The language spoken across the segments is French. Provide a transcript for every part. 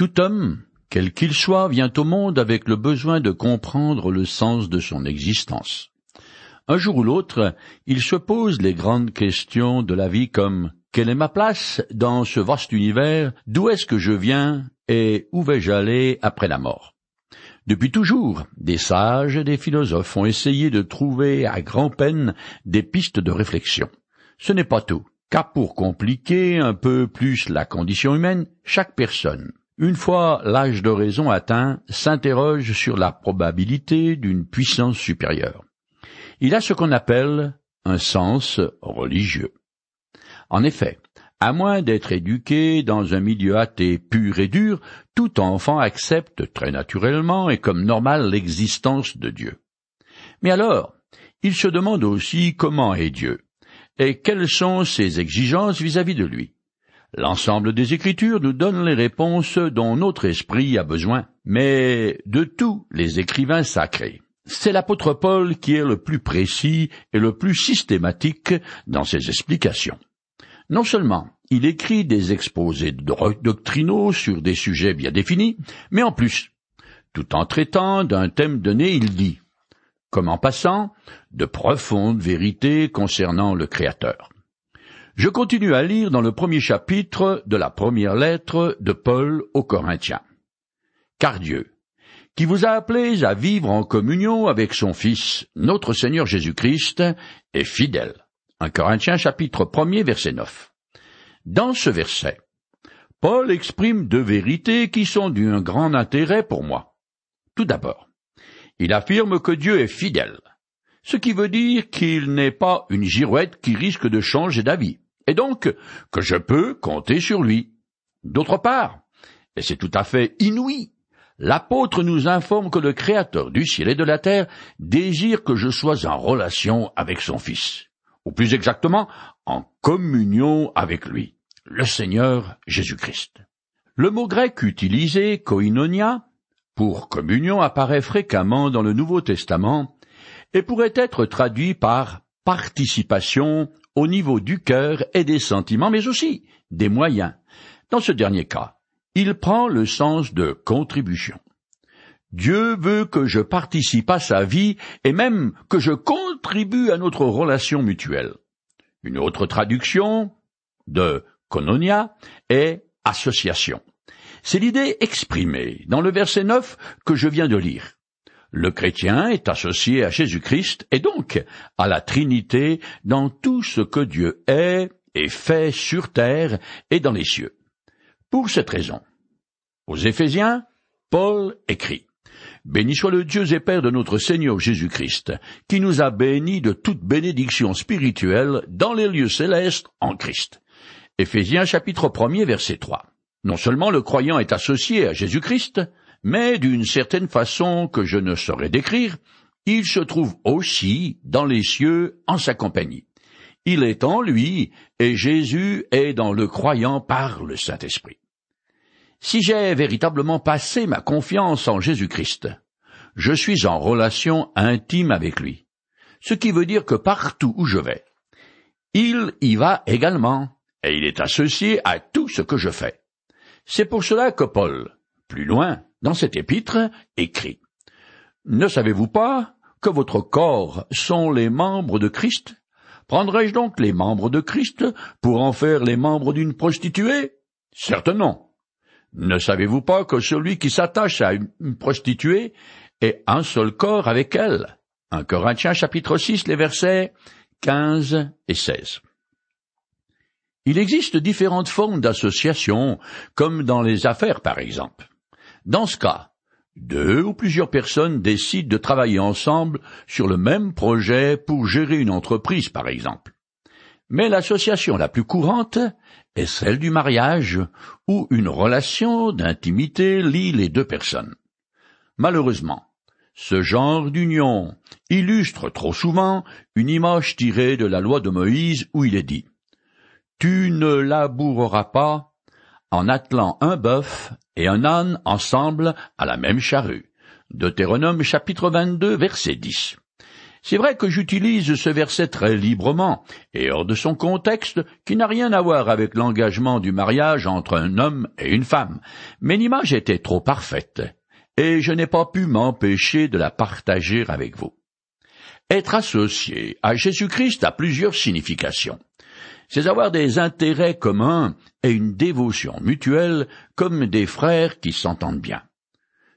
Tout homme, quel qu'il soit, vient au monde avec le besoin de comprendre le sens de son existence. Un jour ou l'autre, il se pose les grandes questions de la vie comme quelle est ma place dans ce vaste univers, d'où est-ce que je viens et où vais-je aller après la mort? Depuis toujours, des sages et des philosophes ont essayé de trouver à grand-peine des pistes de réflexion. Ce n'est pas tout, car pour compliquer un peu plus la condition humaine, chaque personne, une fois l'âge de raison atteint, s'interroge sur la probabilité d'une puissance supérieure. Il a ce qu'on appelle un sens religieux. En effet, à moins d'être éduqué dans un milieu athée pur et dur, tout enfant accepte très naturellement et comme normal l'existence de Dieu. Mais alors, il se demande aussi comment est Dieu, et quelles sont ses exigences vis-à-vis de lui. L'ensemble des Écritures nous donne les réponses dont notre esprit a besoin, mais de tous les écrivains sacrés. C'est l'apôtre Paul qui est le plus précis et le plus systématique dans ses explications. Non seulement il écrit des exposés doctrinaux sur des sujets bien définis, mais en plus, tout en traitant d'un thème donné, il dit, comme en passant, de profondes vérités concernant le Créateur. Je continue à lire dans le premier chapitre de la première lettre de Paul aux Corinthiens. Car Dieu, qui vous a appelés à vivre en communion avec son Fils, notre Seigneur Jésus-Christ, est fidèle. 1 Corinthiens chapitre 1 verset 9. Dans ce verset, Paul exprime deux vérités qui sont d'un grand intérêt pour moi. Tout d'abord, il affirme que Dieu est fidèle, ce qui veut dire qu'il n'est pas une girouette qui risque de changer d'avis et donc que je peux compter sur lui. D'autre part, et c'est tout à fait inouï, l'apôtre nous informe que le Créateur du ciel et de la terre désire que je sois en relation avec son Fils, ou plus exactement en communion avec lui, le Seigneur Jésus-Christ. Le mot grec utilisé, koinonia, pour communion apparaît fréquemment dans le Nouveau Testament et pourrait être traduit par participation au niveau du cœur et des sentiments, mais aussi des moyens. Dans ce dernier cas, il prend le sens de contribution. Dieu veut que je participe à sa vie et même que je contribue à notre relation mutuelle. Une autre traduction de kononia est association. C'est l'idée exprimée dans le verset 9 que je viens de lire. Le chrétien est associé à Jésus-Christ et donc à la Trinité dans tout ce que Dieu est et fait sur terre et dans les cieux. Pour cette raison, aux Éphésiens, Paul écrit Béni soit le Dieu et Père de notre Seigneur Jésus-Christ, qui nous a bénis de toute bénédiction spirituelle dans les lieux célestes en Christ. Éphésiens chapitre 1 verset 3. Non seulement le croyant est associé à Jésus-Christ, mais d'une certaine façon que je ne saurais décrire, il se trouve aussi dans les cieux en sa compagnie. Il est en lui, et Jésus est dans le croyant par le Saint-Esprit. Si j'ai véritablement passé ma confiance en Jésus-Christ, je suis en relation intime avec lui, ce qui veut dire que partout où je vais, il y va également, et il est associé à tout ce que je fais. C'est pour cela que Paul, plus loin, dans cet épître, écrit Ne savez-vous pas que votre corps sont les membres de Christ? Prendrai-je donc les membres de Christ pour en faire les membres d'une prostituée? Certes non. Ne savez-vous pas que celui qui s'attache à une prostituée est un seul corps avec elle? 1 Corinthiens chapitre 6 les versets 15 et 16. Il existe différentes formes d'association, comme dans les affaires par exemple. Dans ce cas, deux ou plusieurs personnes décident de travailler ensemble sur le même projet pour gérer une entreprise, par exemple. Mais l'association la plus courante est celle du mariage, où une relation d'intimité lie les deux personnes. Malheureusement, ce genre d'union illustre trop souvent une image tirée de la loi de Moïse où il est dit Tu ne laboureras pas en attelant un bœuf et un âne ensemble à la même charrue. Deutéronome chapitre 22 verset 10. C'est vrai que j'utilise ce verset très librement et hors de son contexte qui n'a rien à voir avec l'engagement du mariage entre un homme et une femme, mais l'image était trop parfaite et je n'ai pas pu m'empêcher de la partager avec vous. Être associé à Jésus-Christ a plusieurs significations. C'est avoir des intérêts communs et une dévotion mutuelle comme des frères qui s'entendent bien.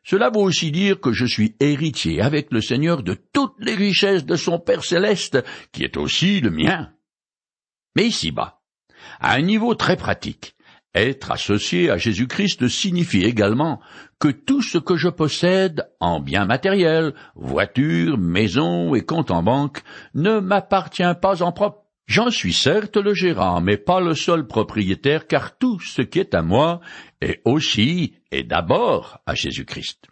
Cela veut aussi dire que je suis héritier avec le Seigneur de toutes les richesses de son Père céleste, qui est aussi le mien. Mais ici-bas, à un niveau très pratique, être associé à Jésus-Christ signifie également que tout ce que je possède en biens matériels, voitures, maisons et comptes en banque, ne m'appartient pas en propre. J'en suis certes le gérant, mais pas le seul propriétaire, car tout ce qui est à moi est aussi et d'abord à Jésus-Christ.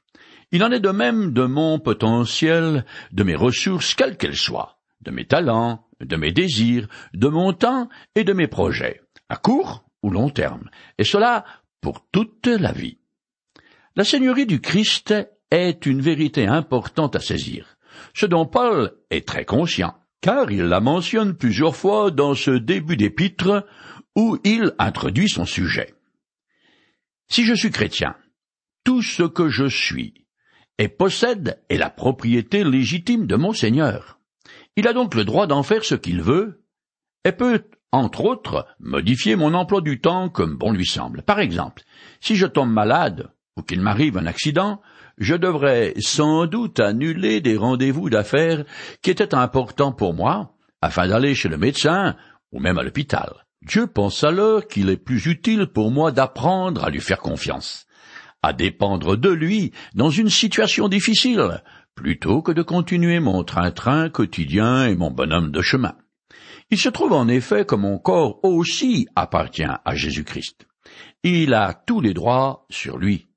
Il en est de même de mon potentiel, de mes ressources, quelles qu'elles soient, de mes talents, de mes désirs, de mon temps et de mes projets, à court ou long terme, et cela pour toute la vie. La Seigneurie du Christ est une vérité importante à saisir, ce dont Paul est très conscient car il la mentionne plusieurs fois dans ce début d'épître où il introduit son sujet. Si je suis chrétien, tout ce que je suis et possède est la propriété légitime de mon Seigneur. Il a donc le droit d'en faire ce qu'il veut et peut, entre autres, modifier mon emploi du temps comme bon lui semble. Par exemple, si je tombe malade ou qu'il m'arrive un accident, je devrais sans doute annuler des rendez-vous d'affaires qui étaient importants pour moi, afin d'aller chez le médecin ou même à l'hôpital. Dieu pense alors qu'il est plus utile pour moi d'apprendre à lui faire confiance, à dépendre de lui dans une situation difficile, plutôt que de continuer mon train-train quotidien et mon bonhomme de chemin. Il se trouve en effet que mon corps aussi appartient à Jésus-Christ. Il a tous les droits sur lui.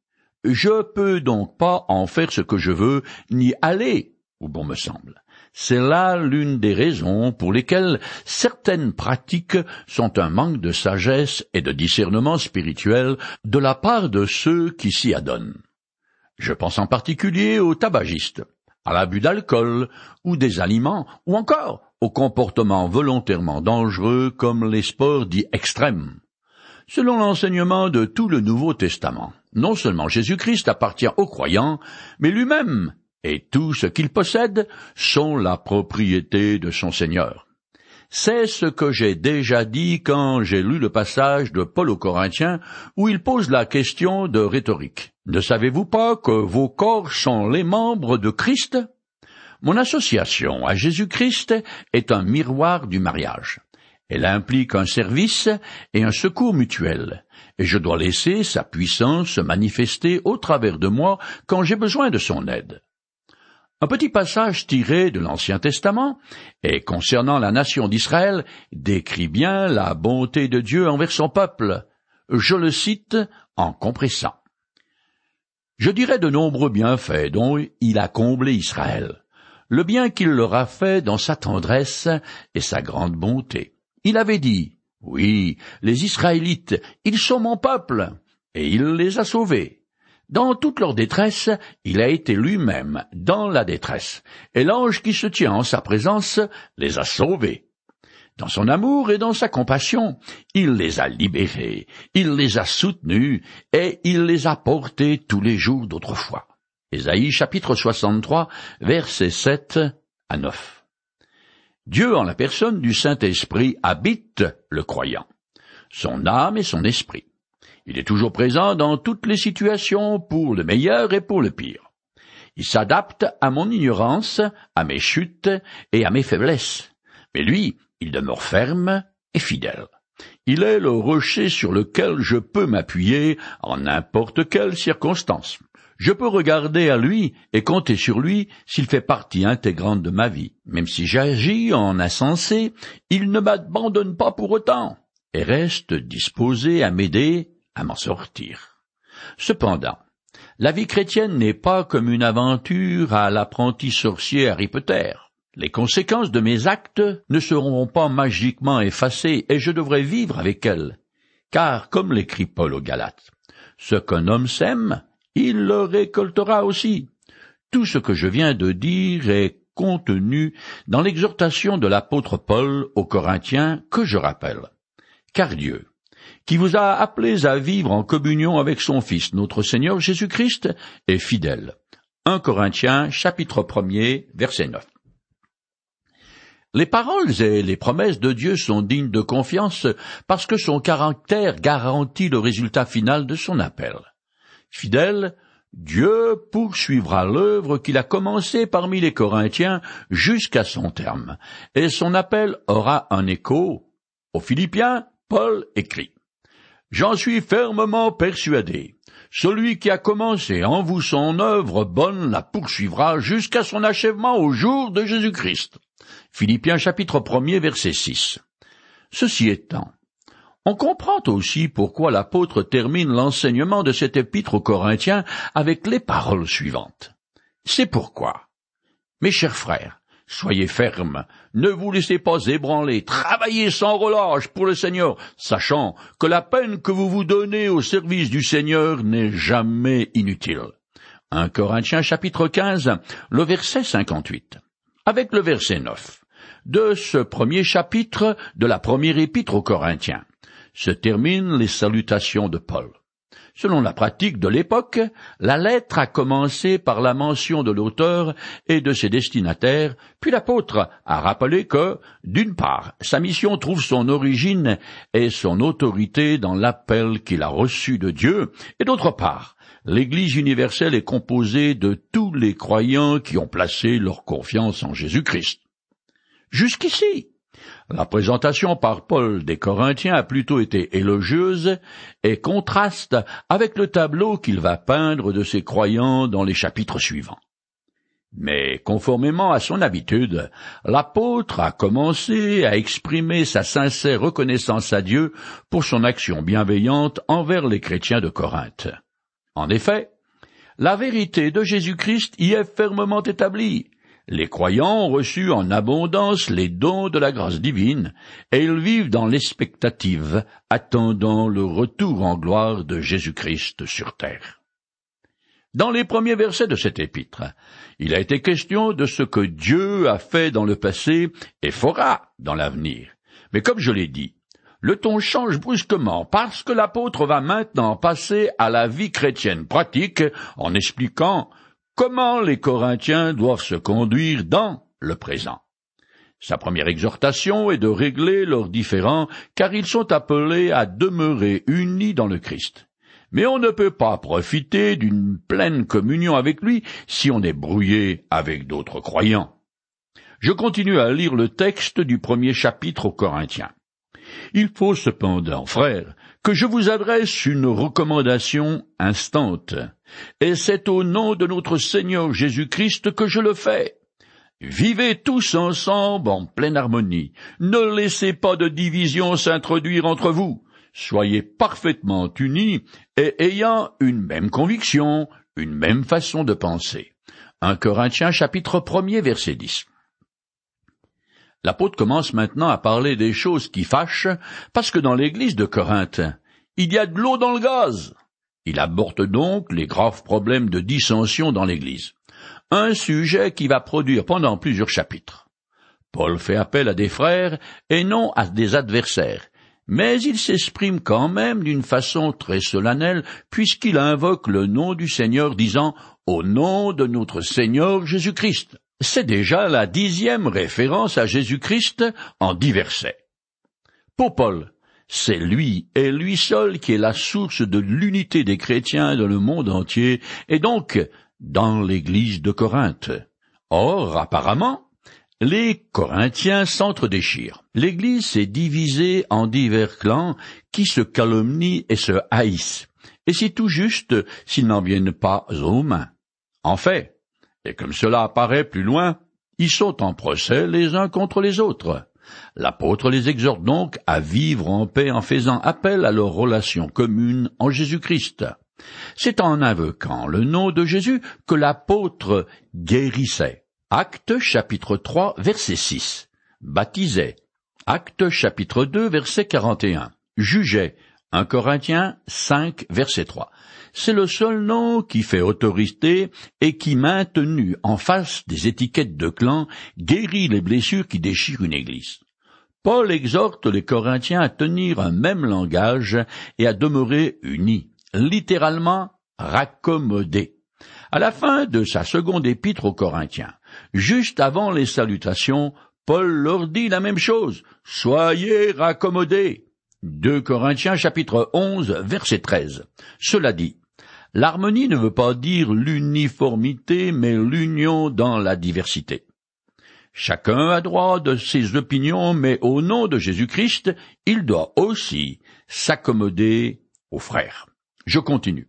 Je peux donc pas en faire ce que je veux, ni aller où bon me semble. C'est là l'une des raisons pour lesquelles certaines pratiques sont un manque de sagesse et de discernement spirituel de la part de ceux qui s'y adonnent. Je pense en particulier aux tabagistes, à l'abus d'alcool ou des aliments, ou encore aux comportements volontairement dangereux comme les sports dits extrêmes. Selon l'enseignement de tout le Nouveau Testament, non seulement Jésus-Christ appartient aux croyants, mais lui-même et tout ce qu'il possède sont la propriété de son Seigneur. C'est ce que j'ai déjà dit quand j'ai lu le passage de Paul aux Corinthiens où il pose la question de rhétorique. Ne savez-vous pas que vos corps sont les membres de Christ? Mon association à Jésus-Christ est un miroir du mariage. Elle implique un service et un secours mutuel, et je dois laisser sa puissance se manifester au travers de moi quand j'ai besoin de son aide. Un petit passage tiré de l'Ancien Testament et concernant la nation d'Israël décrit bien la bonté de Dieu envers son peuple. Je le cite en compressant. Je dirais de nombreux bienfaits dont il a comblé Israël, le bien qu'il leur a fait dans sa tendresse et sa grande bonté. Il avait dit, Oui, les Israélites, ils sont mon peuple, et il les a sauvés. Dans toute leur détresse, il a été lui-même dans la détresse, et l'ange qui se tient en sa présence les a sauvés. Dans son amour et dans sa compassion, il les a libérés, il les a soutenus, et il les a portés tous les jours d'autrefois. Ésaïe chapitre 63, versets 7 à 9. Dieu, en la personne du Saint-Esprit, habite le croyant, son âme et son esprit. Il est toujours présent dans toutes les situations, pour le meilleur et pour le pire. Il s'adapte à mon ignorance, à mes chutes et à mes faiblesses. Mais lui, il demeure ferme et fidèle. Il est le rocher sur lequel je peux m'appuyer en n'importe quelle circonstance. Je peux regarder à lui et compter sur lui s'il fait partie intégrante de ma vie. Même si j'agis en insensé, il ne m'abandonne pas pour autant et reste disposé à m'aider à m'en sortir. Cependant, la vie chrétienne n'est pas comme une aventure à l'apprenti sorcier Harry Potter. Les conséquences de mes actes ne seront pas magiquement effacées et je devrais vivre avec elles. Car, comme l'écrit Paul aux Galates, ce qu'un homme sème, il le récoltera aussi. Tout ce que je viens de dire est contenues dans l'exhortation de l'apôtre Paul aux Corinthiens que je rappelle. Car Dieu, qui vous a appelés à vivre en communion avec son Fils, notre Seigneur Jésus-Christ, est fidèle. 1 Corinthiens chapitre 1 verset 9. Les paroles et les promesses de Dieu sont dignes de confiance parce que son caractère garantit le résultat final de son appel. Fidèle, Dieu poursuivra l'œuvre qu'il a commencée parmi les Corinthiens jusqu'à son terme, et son appel aura un écho. Aux Philippiens, Paul écrit. J'en suis fermement persuadé. Celui qui a commencé en vous son œuvre bonne la poursuivra jusqu'à son achèvement au jour de Jésus-Christ. Philippiens chapitre 1 verset 6. Ceci étant, on comprend aussi pourquoi l'apôtre termine l'enseignement de cet épître aux Corinthiens avec les paroles suivantes. C'est pourquoi, mes chers frères, soyez fermes, ne vous laissez pas ébranler, travaillez sans relâche pour le Seigneur, sachant que la peine que vous vous donnez au service du Seigneur n'est jamais inutile. 1 Corinthiens chapitre 15, le verset 58. Avec le verset 9 de ce premier chapitre de la première épître aux Corinthiens se terminent les salutations de Paul. Selon la pratique de l'époque, la lettre a commencé par la mention de l'auteur et de ses destinataires, puis l'apôtre a rappelé que, d'une part, sa mission trouve son origine et son autorité dans l'appel qu'il a reçu de Dieu, et d'autre part, l'Église universelle est composée de tous les croyants qui ont placé leur confiance en Jésus-Christ. Jusqu'ici, la présentation par Paul des Corinthiens a plutôt été élogieuse et contraste avec le tableau qu'il va peindre de ses croyants dans les chapitres suivants. Mais conformément à son habitude, l'apôtre a commencé à exprimer sa sincère reconnaissance à Dieu pour son action bienveillante envers les chrétiens de Corinthe. En effet, la vérité de Jésus-Christ y est fermement établie, les croyants ont reçu en abondance les dons de la grâce divine, et ils vivent dans l'expectative, attendant le retour en gloire de Jésus-Christ sur terre. Dans les premiers versets de cet épître, il a été question de ce que Dieu a fait dans le passé et fera dans l'avenir. Mais comme je l'ai dit, le ton change brusquement parce que l'apôtre va maintenant passer à la vie chrétienne pratique en expliquant comment les Corinthiens doivent se conduire dans le présent? Sa première exhortation est de régler leurs différends, car ils sont appelés à demeurer unis dans le Christ. Mais on ne peut pas profiter d'une pleine communion avec lui si on est brouillé avec d'autres croyants. Je continue à lire le texte du premier chapitre aux Corinthiens. Il faut cependant, frères, que je vous adresse une recommandation instante, et c'est au nom de notre Seigneur Jésus-Christ que je le fais. Vivez tous ensemble en pleine harmonie. Ne laissez pas de division s'introduire entre vous. Soyez parfaitement unis et ayant une même conviction, une même façon de penser. 1 Corinthiens chapitre 1 verset 10. L'apôtre commence maintenant à parler des choses qui fâchent, parce que dans l'église de Corinthe, il y a de l'eau dans le gaz. Il aborde donc les graves problèmes de dissension dans l'église. Un sujet qui va produire pendant plusieurs chapitres. Paul fait appel à des frères et non à des adversaires, mais il s'exprime quand même d'une façon très solennelle puisqu'il invoque le nom du Seigneur disant au nom de notre Seigneur Jésus-Christ. C'est déjà la dixième référence à Jésus-Christ en dix versets. Pour Paul, c'est lui et lui seul qui est la source de l'unité des chrétiens dans le monde entier et donc dans l'église de Corinthe. Or, apparemment, les Corinthiens s'entre-déchirent. L'église s'est divisée en divers clans qui se calomnient et se haïssent. Et c'est tout juste s'ils n'en viennent pas aux mains. En fait, et comme cela apparaît plus loin, ils sont en procès les uns contre les autres. L'apôtre les exhorte donc à vivre en paix en faisant appel à leurs relations communes en Jésus-Christ. C'est en invoquant le nom de Jésus que l'apôtre guérissait. Acte chapitre 3 verset 6. Baptisait. Acte chapitre 2 verset 41. Jugeait. 1 Corinthiens 5, verset 3. C'est le seul nom qui fait autorité et qui, maintenu en face des étiquettes de clan, guérit les blessures qui déchirent une église. Paul exhorte les Corinthiens à tenir un même langage et à demeurer unis, littéralement raccommodés. À la fin de sa seconde épître aux Corinthiens, juste avant les salutations, Paul leur dit la même chose. Soyez raccommodés. 2 Corinthiens chapitre 11 verset 13. Cela dit, l'harmonie ne veut pas dire l'uniformité, mais l'union dans la diversité. Chacun a droit de ses opinions, mais au nom de Jésus-Christ, il doit aussi s'accommoder aux frères. Je continue.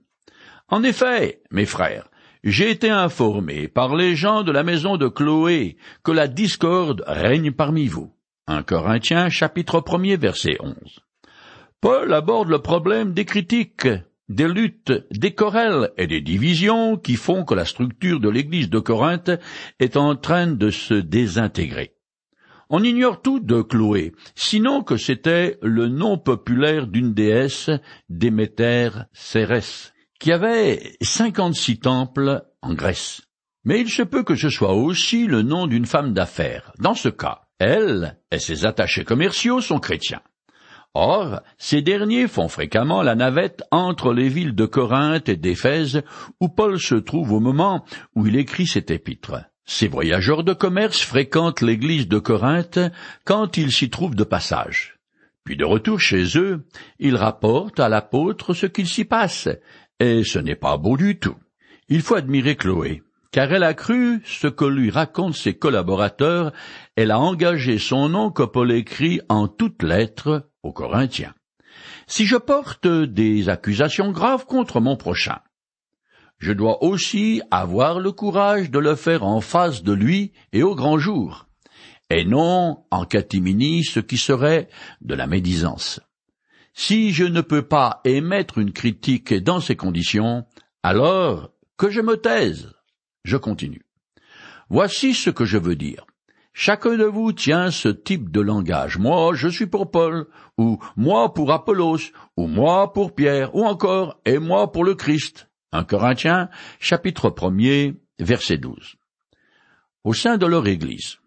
En effet, mes frères, j'ai été informé par les gens de la maison de Chloé que la discorde règne parmi vous. 1 Corinthiens chapitre 1 verset 11. Paul aborde le problème des critiques des luttes, des querelles et des divisions qui font que la structure de l'église de Corinthe est en train de se désintégrer. On ignore tout de Chloé, sinon que c'était le nom populaire d'une déesse, Déméter Cérès, qui avait cinquante-six temples en Grèce. Mais il se peut que ce soit aussi le nom d'une femme d'affaires. Dans ce cas, elle et ses attachés commerciaux sont chrétiens. Or, ces derniers font fréquemment la navette entre les villes de Corinthe et d'Éphèse, où Paul se trouve au moment où il écrit cet épître. Ces voyageurs de commerce fréquentent l'église de Corinthe quand ils s'y trouvent de passage. Puis de retour chez eux, ils rapportent à l'apôtre ce qu'il s'y passe, et ce n'est pas beau du tout. Il faut admirer Chloé, car elle a cru ce que lui racontent ses collaborateurs, elle a engagé son nom que Paul écrit en toutes lettres aux Corinthiens. Si je porte des accusations graves contre mon prochain, je dois aussi avoir le courage de le faire en face de lui et au grand jour, et non en catimini ce qui serait de la médisance. Si je ne peux pas émettre une critique dans ces conditions, alors que je me taise. Je continue. Voici ce que je veux dire. Chacun de vous tient ce type de langage. Moi, je suis pour Paul, ou moi pour Apollos, ou moi pour Pierre, ou encore, et moi pour le Christ. 1 Corinthiens, chapitre 1er, verset 12. Au sein de leur Église,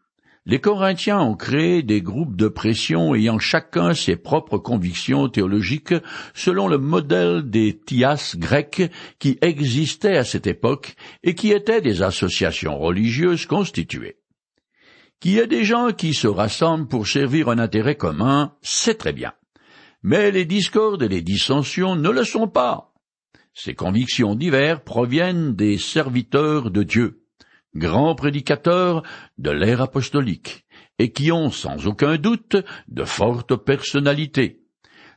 les Corinthiens ont créé des groupes de pression ayant chacun ses propres convictions théologiques selon le modèle des tias grecs qui existaient à cette époque et qui étaient des associations religieuses constituées. Qu'il y ait des gens qui se rassemblent pour servir un intérêt commun, c'est très bien. Mais les discordes et les dissensions ne le sont pas. Ces convictions diverses proviennent des serviteurs de Dieu, grands prédicateurs de l'ère apostolique, et qui ont sans aucun doute de fortes personnalités.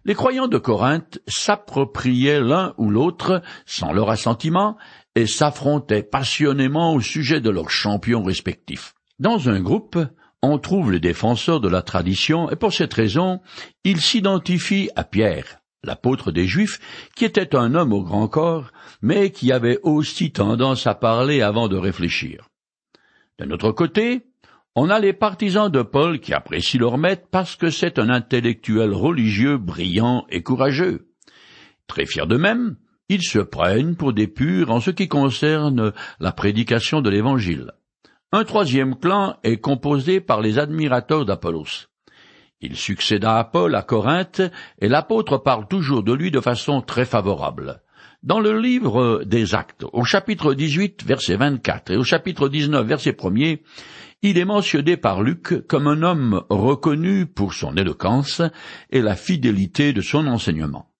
Les croyants de Corinthe s'appropriaient l'un ou l'autre sans leur assentiment et s'affrontaient passionnément au sujet de leurs champions respectifs. Dans un groupe, on trouve les défenseurs de la tradition, et pour cette raison, ils s'identifient à Pierre, l'apôtre des Juifs, qui était un homme au grand corps, mais qui avait aussi tendance à parler avant de réfléchir. D'un autre côté, on a les partisans de Paul qui apprécient leur maître parce que c'est un intellectuel religieux brillant et courageux. Très fiers d'eux-mêmes, ils se prennent pour des purs en ce qui concerne la prédication de l'Évangile. Un troisième clan est composé par les admirateurs d'Apollos. Il succéda à Paul à Corinthe, et l'apôtre parle toujours de lui de façon très favorable. Dans le livre des Actes, au chapitre 18, verset 24, et au chapitre 19, verset 1 il est mentionné par Luc comme un homme reconnu pour son éloquence et la fidélité de son enseignement.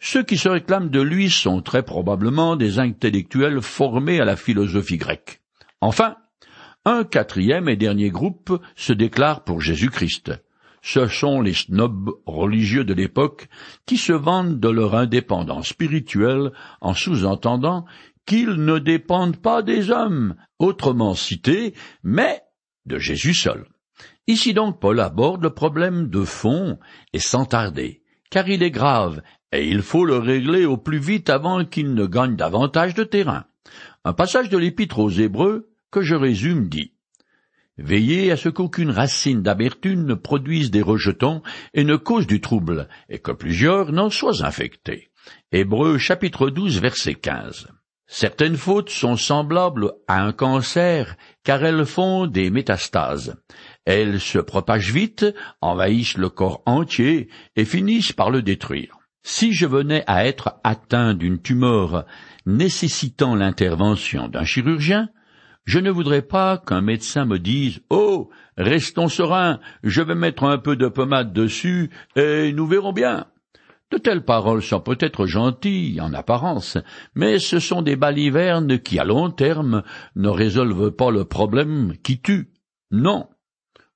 Ceux qui se réclament de lui sont très probablement des intellectuels formés à la philosophie grecque. Enfin, un quatrième et dernier groupe se déclare pour Jésus-Christ. Ce sont les snobs religieux de l'époque qui se vantent de leur indépendance spirituelle en sous-entendant qu'ils ne dépendent pas des hommes, autrement cités, mais de Jésus seul. Ici donc Paul aborde le problème de fond et sans tarder, car il est grave, et il faut le régler au plus vite avant qu'il ne gagne davantage de terrain. Un passage de l'épître aux Hébreux que je résume dit Veillez à ce qu'aucune racine d'amertume ne produise des rejetons et ne cause du trouble, et que plusieurs n'en soient infectés. Hébreux chapitre 12 verset 15. Certaines fautes sont semblables à un cancer car elles font des métastases. Elles se propagent vite, envahissent le corps entier et finissent par le détruire. Si je venais à être atteint d'une tumeur nécessitant l'intervention d'un chirurgien, je ne voudrais pas qu'un médecin me dise Oh, restons sereins, je vais mettre un peu de pommade dessus et nous verrons bien. De telles paroles sont peut-être gentilles en apparence, mais ce sont des balivernes qui, à long terme, ne résolvent pas le problème qui tue. Non.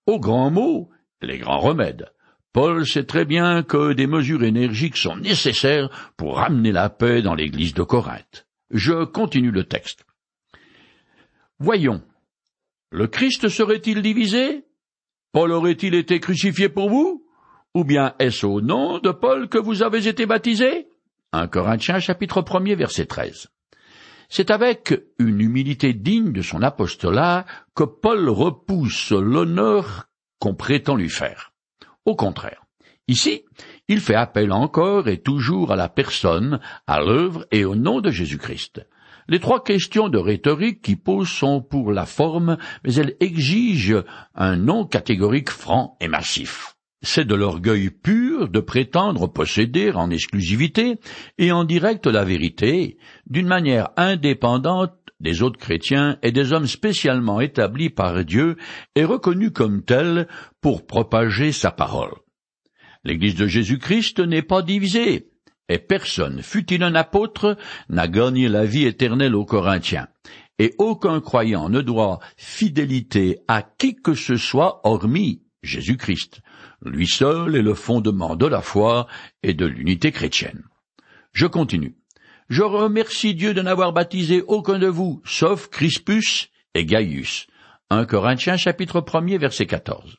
Aux grands mots, les grands remèdes. Paul sait très bien que des mesures énergiques sont nécessaires pour ramener la paix dans l'église de Corinthe. Je continue le texte. Voyons. Le Christ serait-il divisé? Paul aurait-il été crucifié pour vous? Ou bien est-ce au nom de Paul que vous avez été baptisé? 1 Corinthiens chapitre 1 verset 13. C'est avec une humilité digne de son apostolat que Paul repousse l'honneur qu'on prétend lui faire. Au contraire, ici, il fait appel encore et toujours à la personne, à l'œuvre et au nom de Jésus-Christ. Les trois questions de rhétorique qui posent sont pour la forme, mais elles exigent un nom catégorique franc et massif. C'est de l'orgueil pur de prétendre posséder en exclusivité et en direct la vérité, d'une manière indépendante des autres chrétiens et des hommes spécialement établis par Dieu et reconnus comme tels pour propager sa parole. L'Église de Jésus-Christ n'est pas divisée, et personne, fût-il un apôtre, n'a gagné la vie éternelle aux Corinthiens, et aucun croyant ne doit fidélité à qui que ce soit hormis Jésus-Christ. Lui seul est le fondement de la foi et de l'unité chrétienne. Je continue. Je remercie Dieu de n'avoir baptisé aucun de vous, sauf Crispus et Gaius. 1 Corinthiens chapitre 1 verset 14.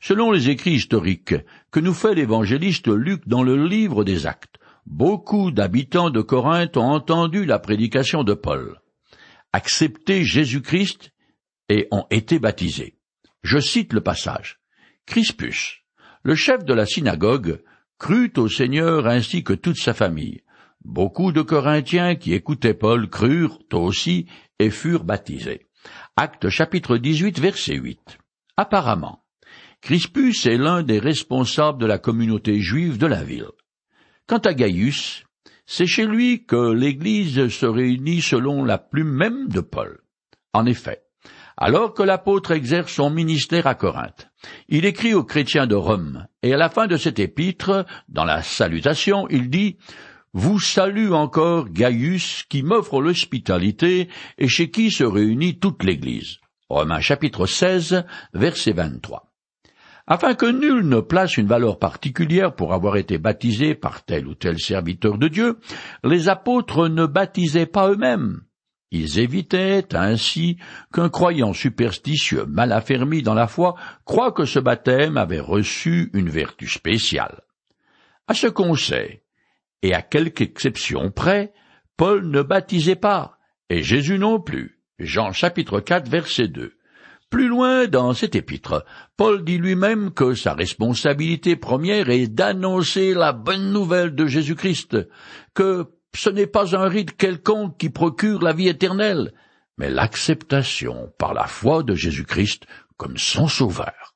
Selon les écrits historiques que nous fait l'évangéliste Luc dans le livre des Actes, beaucoup d'habitants de Corinthe ont entendu la prédication de Paul, accepté Jésus-Christ et ont été baptisés. Je cite le passage. Crispus, le chef de la synagogue, crut au Seigneur ainsi que toute sa famille. Beaucoup de Corinthiens qui écoutaient Paul crurent aussi et furent baptisés. Acte chapitre 18 verset 8. Apparemment, Crispus est l'un des responsables de la communauté juive de la ville. Quant à Gaius, c'est chez lui que l'Église se réunit selon la plume même de Paul. En effet, alors que l'apôtre exerce son ministère à Corinthe. Il écrit aux chrétiens de Rome, et à la fin de cet épître, dans la salutation, il dit Vous salue encore Gaius, qui m'offre l'hospitalité, et chez qui se réunit toute l'Église. Romains chapitre 16, verset 23. Afin que nul ne place une valeur particulière pour avoir été baptisé par tel ou tel serviteur de Dieu, les apôtres ne baptisaient pas eux-mêmes, ils évitaient ainsi qu'un croyant superstitieux mal affermi dans la foi croie que ce baptême avait reçu une vertu spéciale. À ce qu'on sait, et à quelque exception près, Paul ne baptisait pas, et Jésus non plus. Jean chapitre 4 verset 2. Plus loin dans cet épître, Paul dit lui-même que sa responsabilité première est d'annoncer la bonne nouvelle de Jésus-Christ, que ce n'est pas un rite quelconque qui procure la vie éternelle, mais l'acceptation par la foi de Jésus-Christ comme son sauveur.